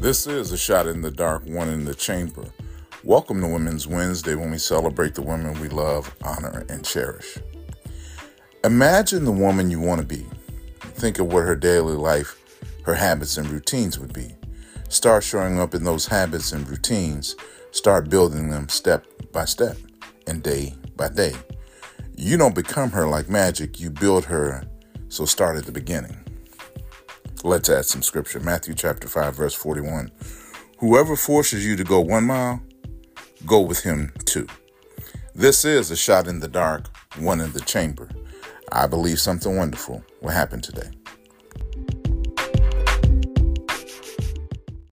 This is a shot in the dark, one in the chamber. Welcome to Women's Wednesday when we celebrate the women we love, honor, and cherish. Imagine the woman you want to be. Think of what her daily life, her habits, and routines would be. Start showing up in those habits and routines. Start building them step by step and day by day. You don't become her like magic, you build her, so start at the beginning. Let's add some scripture. Matthew chapter 5, verse 41. Whoever forces you to go one mile, go with him two. This is a shot in the dark, one in the chamber. I believe something wonderful will happen today.